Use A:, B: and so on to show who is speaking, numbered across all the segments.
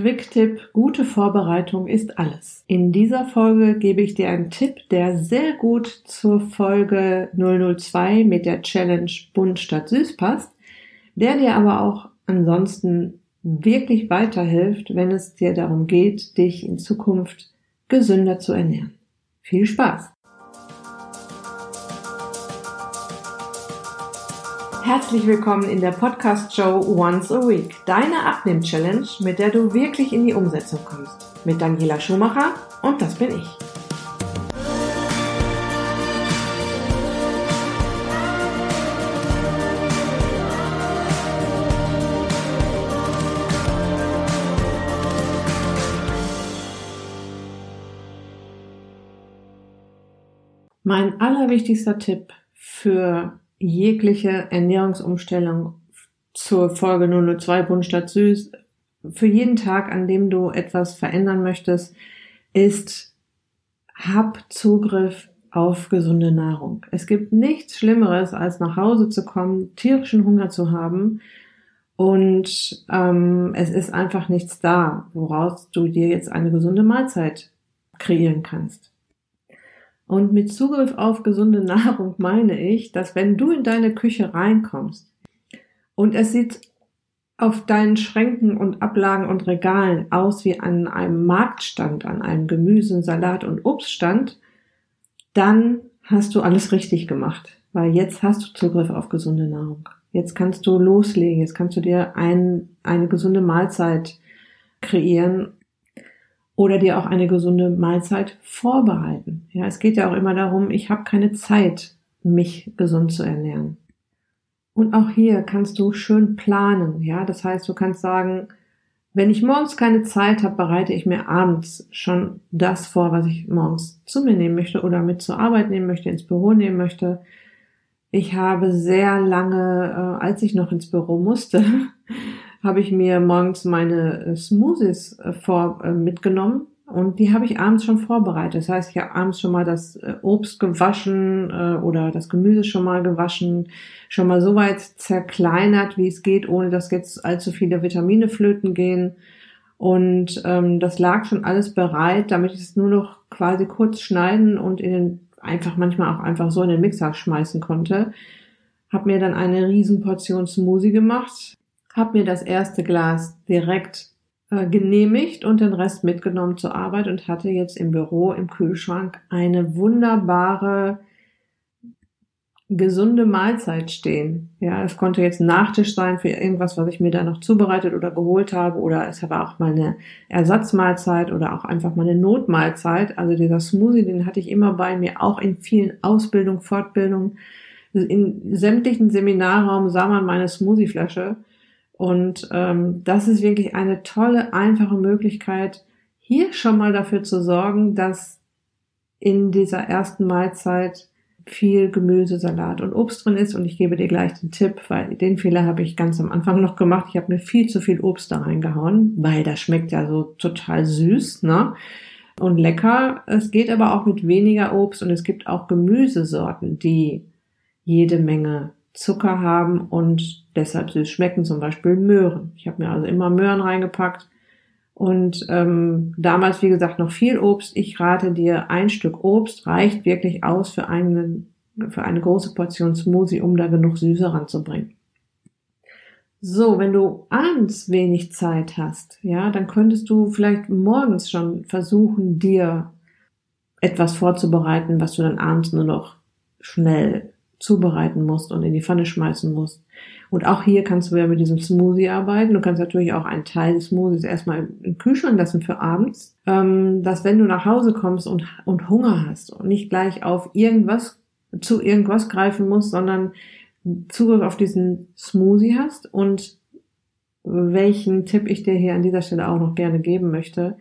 A: Quick-Tipp, gute Vorbereitung ist alles. In dieser Folge gebe ich dir einen Tipp, der sehr gut zur Folge 002 mit der Challenge Bunt statt Süß passt, der dir aber auch ansonsten wirklich weiterhilft, wenn es dir darum geht, dich in Zukunft gesünder zu ernähren. Viel Spaß! Herzlich willkommen in der Podcast-Show Once a Week, deine Abnehm-Challenge, mit der du wirklich in die Umsetzung kommst. Mit Daniela Schumacher und das bin ich. Mein allerwichtigster Tipp für jegliche Ernährungsumstellung zur Folge 002 Bund statt Süß für jeden Tag, an dem du etwas verändern möchtest, ist, hab Zugriff auf gesunde Nahrung. Es gibt nichts Schlimmeres, als nach Hause zu kommen, tierischen Hunger zu haben und ähm, es ist einfach nichts da, woraus du dir jetzt eine gesunde Mahlzeit kreieren kannst. Und mit Zugriff auf gesunde Nahrung meine ich, dass wenn du in deine Küche reinkommst und es sieht auf deinen Schränken und Ablagen und Regalen aus wie an einem Marktstand, an einem Gemüse, Salat und Obststand, dann hast du alles richtig gemacht, weil jetzt hast du Zugriff auf gesunde Nahrung. Jetzt kannst du loslegen, jetzt kannst du dir ein, eine gesunde Mahlzeit kreieren oder dir auch eine gesunde Mahlzeit vorbereiten. Ja, es geht ja auch immer darum, ich habe keine Zeit, mich gesund zu ernähren. Und auch hier kannst du schön planen. Ja, das heißt, du kannst sagen, wenn ich morgens keine Zeit habe, bereite ich mir abends schon das vor, was ich morgens zu mir nehmen möchte oder mit zur Arbeit nehmen möchte, ins Büro nehmen möchte. Ich habe sehr lange, äh, als ich noch ins Büro musste, habe ich mir morgens meine äh, Smoothies äh, vor, äh, mitgenommen und die habe ich abends schon vorbereitet. Das heißt, ich habe abends schon mal das Obst gewaschen äh, oder das Gemüse schon mal gewaschen, schon mal so weit zerkleinert, wie es geht, ohne dass jetzt allzu viele Vitamine flöten gehen. Und ähm, das lag schon alles bereit, damit ich es nur noch quasi kurz schneiden und in den einfach manchmal auch einfach so in den Mixer schmeißen konnte. Hab mir dann eine riesen Portion Smoothie gemacht, habe mir das erste Glas direkt äh, genehmigt und den Rest mitgenommen zur Arbeit und hatte jetzt im Büro im Kühlschrank eine wunderbare gesunde Mahlzeit stehen. Ja, es konnte jetzt Nachtisch sein für irgendwas, was ich mir da noch zubereitet oder geholt habe, oder es war auch mal eine Ersatzmahlzeit oder auch einfach mal eine Notmahlzeit. Also dieser Smoothie, den hatte ich immer bei mir, auch in vielen Ausbildungen, Fortbildungen. In sämtlichen Seminarraum sah man meine Smoothieflasche und ähm, das ist wirklich eine tolle, einfache Möglichkeit, hier schon mal dafür zu sorgen, dass in dieser ersten Mahlzeit viel Gemüse, Salat und Obst drin ist. Und ich gebe dir gleich den Tipp, weil den Fehler habe ich ganz am Anfang noch gemacht. Ich habe mir viel zu viel Obst da reingehauen, weil das schmeckt ja so total süß, ne? Und lecker. Es geht aber auch mit weniger Obst und es gibt auch Gemüsesorten, die jede Menge Zucker haben und deshalb süß schmecken, zum Beispiel Möhren. Ich habe mir also immer Möhren reingepackt und ähm, damals, wie gesagt, noch viel Obst. Ich rate dir, ein Stück Obst reicht wirklich aus für, einen, für eine große Portion Smoothie, um da genug Süße ranzubringen. So, wenn du abends wenig Zeit hast, ja, dann könntest du vielleicht morgens schon versuchen, dir etwas vorzubereiten, was du dann abends nur noch schnell zubereiten musst und in die Pfanne schmeißen musst. Und auch hier kannst du ja mit diesem Smoothie arbeiten. Du kannst natürlich auch einen Teil des Smoothies erstmal im Kühlschrank lassen für abends, ähm, dass wenn du nach Hause kommst und, und Hunger hast und nicht gleich auf irgendwas, zu irgendwas greifen musst, sondern Zugriff auf diesen Smoothie hast und welchen Tipp ich dir hier an dieser Stelle auch noch gerne geben möchte,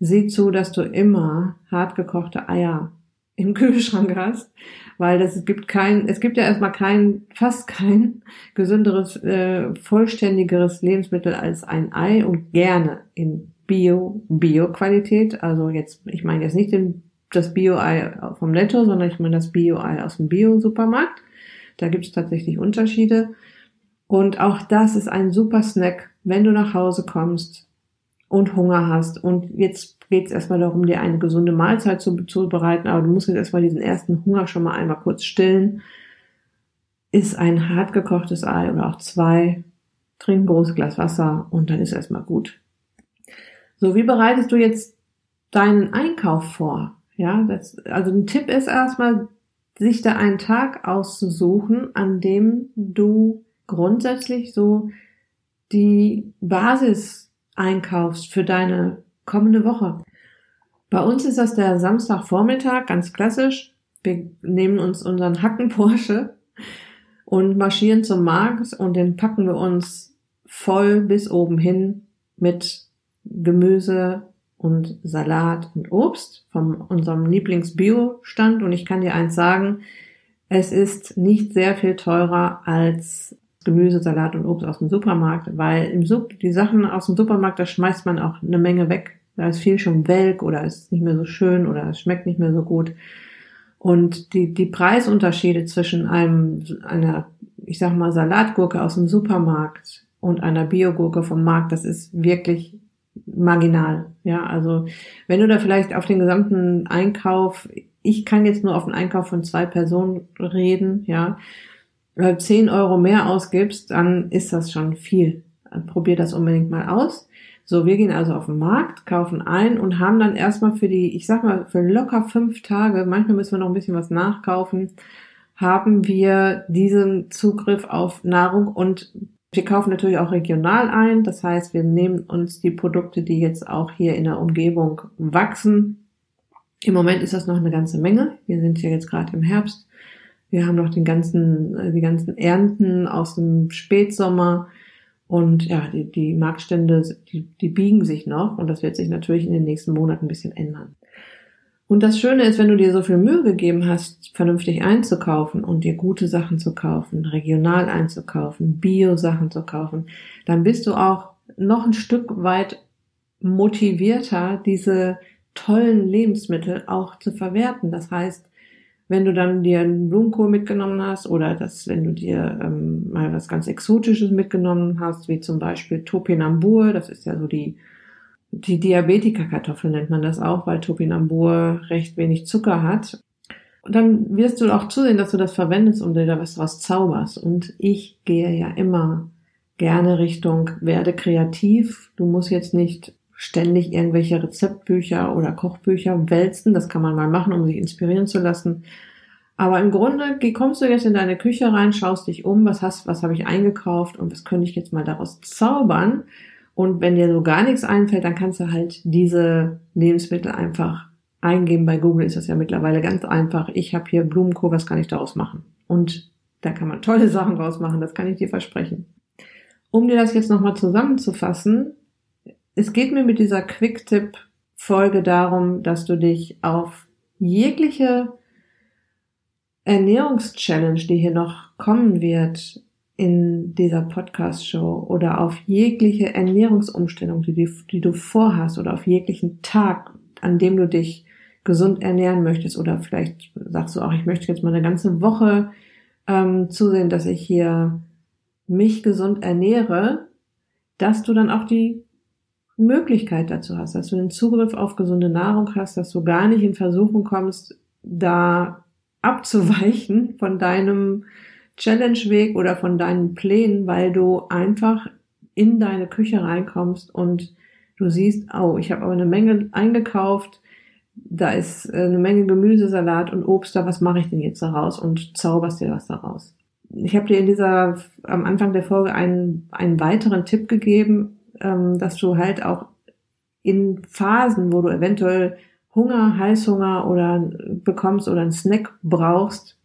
A: sieh zu, dass du immer hartgekochte Eier im Kühlschrank hast, weil das es gibt kein, es gibt ja erstmal kein, fast kein gesünderes, äh, vollständigeres Lebensmittel als ein Ei und gerne in Bio, Bio-Qualität. Also jetzt, ich meine jetzt nicht den, das Bio-Ei vom Netto, sondern ich meine das Bio-Ei aus dem Bio-Supermarkt. Da gibt es tatsächlich Unterschiede. Und auch das ist ein super Snack, wenn du nach Hause kommst und Hunger hast und jetzt geht es erstmal darum, dir eine gesunde Mahlzeit zu, zu bereiten, aber du musst jetzt erstmal diesen ersten Hunger schon mal einmal kurz stillen. Ist ein hart gekochtes Ei oder auch zwei, trink ein großes Glas Wasser und dann ist erstmal gut. So, wie bereitest du jetzt deinen Einkauf vor? Ja, das, also ein Tipp ist erstmal, sich da einen Tag auszusuchen, an dem du grundsätzlich so die Basis einkaufst für deine kommende Woche. Bei uns ist das der Samstagvormittag, ganz klassisch. Wir nehmen uns unseren Hacken Porsche und marschieren zum Markt und den packen wir uns voll bis oben hin mit Gemüse und Salat und Obst von unserem Lieblings-Bio-Stand. Und ich kann dir eins sagen, es ist nicht sehr viel teurer als Gemüse, Salat und Obst aus dem Supermarkt, weil im Sup die Sachen aus dem Supermarkt, da schmeißt man auch eine Menge weg. Da ist viel schon welk oder ist nicht mehr so schön oder es schmeckt nicht mehr so gut. Und die, die Preisunterschiede zwischen einem, einer, ich sag mal, Salatgurke aus dem Supermarkt und einer Biogurke vom Markt, das ist wirklich marginal. Ja, also wenn du da vielleicht auf den gesamten Einkauf, ich kann jetzt nur auf den Einkauf von zwei Personen reden, ja, 10 Euro mehr ausgibst, dann ist das schon viel. Probier das unbedingt mal aus. So, wir gehen also auf den Markt, kaufen ein und haben dann erstmal für die, ich sag mal, für locker fünf Tage, manchmal müssen wir noch ein bisschen was nachkaufen, haben wir diesen Zugriff auf Nahrung und wir kaufen natürlich auch regional ein. Das heißt, wir nehmen uns die Produkte, die jetzt auch hier in der Umgebung wachsen. Im Moment ist das noch eine ganze Menge. Wir sind ja jetzt gerade im Herbst. Wir haben noch den ganzen, äh, die ganzen Ernten aus dem Spätsommer. Und ja, die, die Marktstände, die, die biegen sich noch und das wird sich natürlich in den nächsten Monaten ein bisschen ändern. Und das Schöne ist, wenn du dir so viel Mühe gegeben hast, vernünftig einzukaufen und dir gute Sachen zu kaufen, regional einzukaufen, Bio-Sachen zu kaufen, dann bist du auch noch ein Stück weit motivierter, diese tollen Lebensmittel auch zu verwerten. Das heißt, wenn du dann dir einen Blumenkohl mitgenommen hast oder das, wenn du dir ähm, mal was ganz Exotisches mitgenommen hast, wie zum Beispiel Topinambur, das ist ja so die die Diabetikerkartoffel nennt man das auch, weil Topinambur recht wenig Zucker hat. Und dann wirst du auch zusehen, dass du das verwendest und dir da was draus zauberst. Und ich gehe ja immer gerne Richtung werde kreativ. Du musst jetzt nicht ständig irgendwelche Rezeptbücher oder Kochbücher wälzen. Das kann man mal machen, um sich inspirieren zu lassen. Aber im Grunde kommst du jetzt in deine Küche rein, schaust dich um, was hast, was habe ich eingekauft und was könnte ich jetzt mal daraus zaubern. Und wenn dir so gar nichts einfällt, dann kannst du halt diese Lebensmittel einfach eingeben. Bei Google ist das ja mittlerweile ganz einfach. Ich habe hier Blumenkohl, was kann ich daraus machen? Und da kann man tolle Sachen draus machen, das kann ich dir versprechen. Um dir das jetzt nochmal zusammenzufassen, es geht mir mit dieser Quick-Tipp-Folge darum, dass du dich auf jegliche Ernährungschallenge, die hier noch kommen wird, in dieser Podcast-Show oder auf jegliche Ernährungsumstellung, die, die, du vorhast oder auf jeglichen Tag, an dem du dich gesund ernähren möchtest oder vielleicht sagst du auch, ich möchte jetzt mal eine ganze Woche ähm, zusehen, dass ich hier mich gesund ernähre, dass du dann auch die Möglichkeit dazu hast, dass du den Zugriff auf gesunde Nahrung hast, dass du gar nicht in Versuchung kommst, da abzuweichen von deinem Challenge-Weg oder von deinen Plänen, weil du einfach in deine Küche reinkommst und du siehst, oh, ich habe aber eine Menge eingekauft, da ist äh, eine Menge Gemüsesalat und Obst, da was mache ich denn jetzt daraus und zauberst dir was daraus. Ich habe dir in dieser am Anfang der Folge einen, einen weiteren Tipp gegeben, ähm, dass du halt auch in Phasen, wo du eventuell Hunger, Heißhunger oder bekommst oder einen Snack brauchst,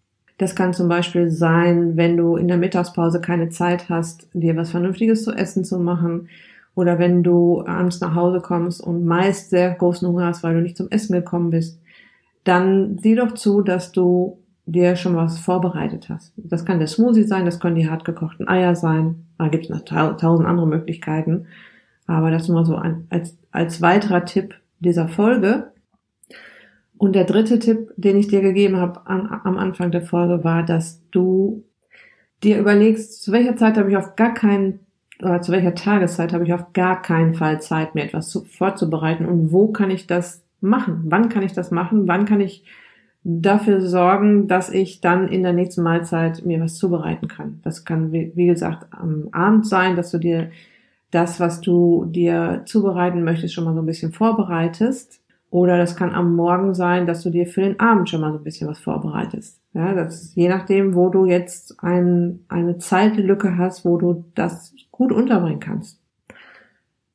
A: das kann zum Beispiel sein, wenn du in der Mittagspause keine Zeit hast, dir was Vernünftiges zu essen zu machen. Oder wenn du abends nach Hause kommst und meist sehr großen Hunger hast, weil du nicht zum Essen gekommen bist. Dann sieh doch zu, dass du dir schon was vorbereitet hast. Das kann der Smoothie sein, das können die hartgekochten Eier sein. Da gibt es noch tausend andere Möglichkeiten. Aber das nur so als, als weiterer Tipp dieser Folge. Und der dritte Tipp, den ich dir gegeben habe an, am Anfang der Folge, war, dass du dir überlegst, zu welcher Zeit habe ich auf gar keinen oder zu welcher Tageszeit habe ich auf gar keinen Fall Zeit, mir etwas zu, vorzubereiten und wo kann ich das machen? Wann kann ich das machen? Wann kann ich dafür sorgen, dass ich dann in der nächsten Mahlzeit mir was zubereiten kann? Das kann, wie gesagt, am Abend sein, dass du dir das, was du dir zubereiten möchtest, schon mal so ein bisschen vorbereitest. Oder das kann am Morgen sein, dass du dir für den Abend schon mal so ein bisschen was vorbereitest. Ja, das ist je nachdem, wo du jetzt ein, eine Zeitlücke hast, wo du das gut unterbringen kannst.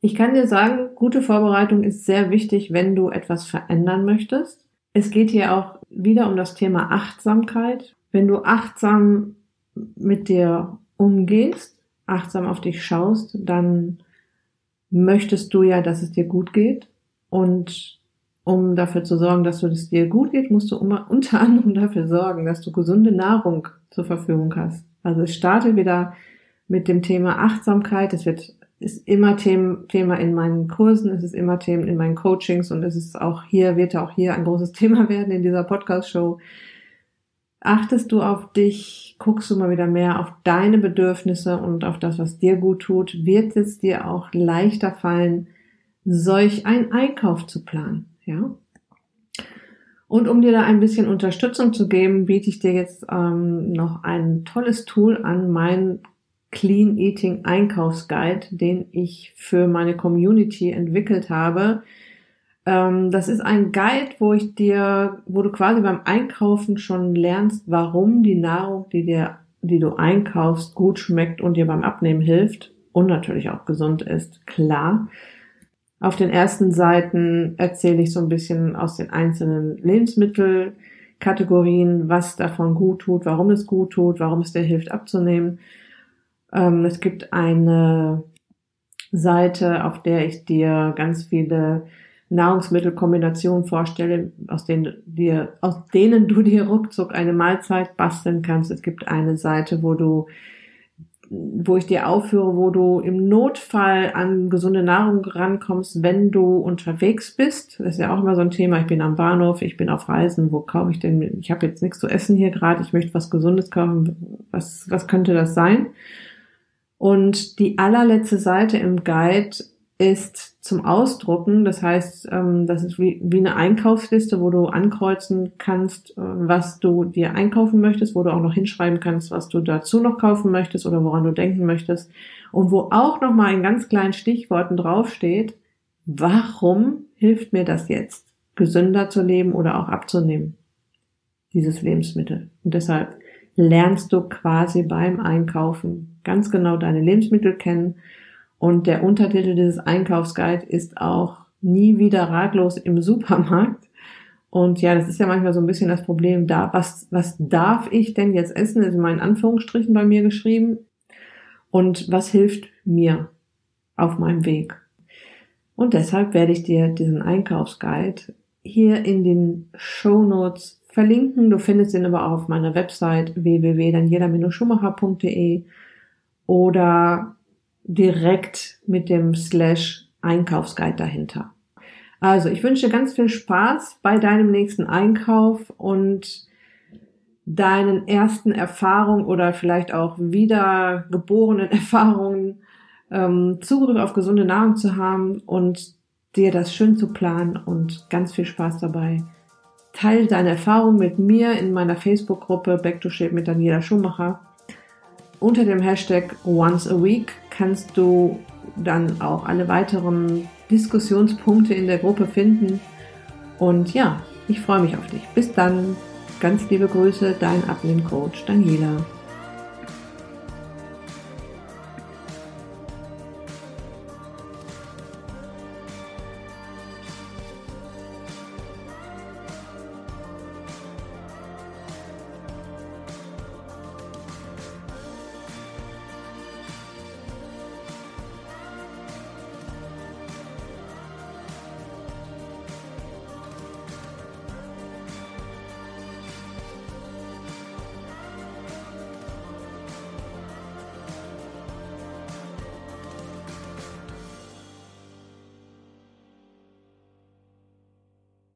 A: Ich kann dir sagen, gute Vorbereitung ist sehr wichtig, wenn du etwas verändern möchtest. Es geht hier auch wieder um das Thema Achtsamkeit. Wenn du achtsam mit dir umgehst, achtsam auf dich schaust, dann möchtest du ja, dass es dir gut geht. Und um dafür zu sorgen, dass es dir gut geht, musst du unter anderem dafür sorgen, dass du gesunde Nahrung zur Verfügung hast. Also es startet wieder mit dem Thema Achtsamkeit. Es wird ist immer Thema in meinen Kursen, es ist immer Thema in meinen Coachings und es ist auch hier, wird auch hier ein großes Thema werden in dieser Podcast-Show. Achtest du auf dich, guckst du mal wieder mehr auf deine Bedürfnisse und auf das, was dir gut tut, wird es dir auch leichter fallen, solch einen Einkauf zu planen, ja? Und um dir da ein bisschen Unterstützung zu geben, biete ich dir jetzt ähm, noch ein tolles Tool an, mein Clean Eating Einkaufsguide, den ich für meine Community entwickelt habe. Ähm, das ist ein Guide, wo ich dir, wo du quasi beim Einkaufen schon lernst, warum die Nahrung, die dir, die du einkaufst, gut schmeckt und dir beim Abnehmen hilft und natürlich auch gesund ist. Klar. Auf den ersten Seiten erzähle ich so ein bisschen aus den einzelnen Lebensmittelkategorien, was davon gut tut, warum es gut tut, warum es dir hilft abzunehmen. Ähm, es gibt eine Seite, auf der ich dir ganz viele Nahrungsmittelkombinationen vorstelle, aus denen, dir, aus denen du dir ruckzuck eine Mahlzeit basteln kannst. Es gibt eine Seite, wo du wo ich dir aufführe, wo du im Notfall an gesunde Nahrung rankommst, wenn du unterwegs bist. Das ist ja auch immer so ein Thema. Ich bin am Bahnhof, ich bin auf Reisen. Wo kaufe ich denn? Ich habe jetzt nichts zu essen hier gerade. Ich möchte was Gesundes kaufen. Was, was könnte das sein? Und die allerletzte Seite im Guide ist zum Ausdrucken. Das heißt, ähm, das ist wie, eine Einkaufsliste, wo du ankreuzen kannst, äh, was du dir einkaufen möchtest, wo du auch noch hinschreiben kannst, was du dazu noch kaufen möchtest oder woran du denken möchtest. Und wo auch noch mal in ganz kleinen Stichworten draufsteht, warum hilft mir das jetzt, gesünder zu leben oder auch abzunehmen, dieses Lebensmittel. Und deshalb lernst du quasi beim Einkaufen ganz genau deine Lebensmittel kennen. Und der Untertitel dieses Einkaufsguide ist auch nie wieder ratlos im Supermarkt. Und ja, das ist ja manchmal so ein bisschen das Problem da. Was, was darf ich denn jetzt essen? Ist in meinen Anführungsstrichen bei mir geschrieben. Und was hilft mir auf meinem Weg? Und deshalb werde ich dir diesen Einkaufsguide hier in den Show Notes verlinken. Du findest ihn aber auch auf meiner Website www.daniela-schumacher.de oder direkt mit dem Slash Einkaufsguide dahinter. Also, ich wünsche ganz viel Spaß bei deinem nächsten Einkauf und deinen ersten Erfahrungen oder vielleicht auch wiedergeborenen Erfahrungen ähm, Zugriff auf gesunde Nahrung zu haben und dir das schön zu planen und ganz viel Spaß dabei. Teile deine Erfahrungen mit mir in meiner Facebook-Gruppe Back to Shape mit Daniela Schumacher. Unter dem Hashtag Once a Week kannst du dann auch alle weiteren Diskussionspunkte in der Gruppe finden. Und ja, ich freue mich auf dich. Bis dann. Ganz liebe Grüße, dein Abnehmcoach Daniela.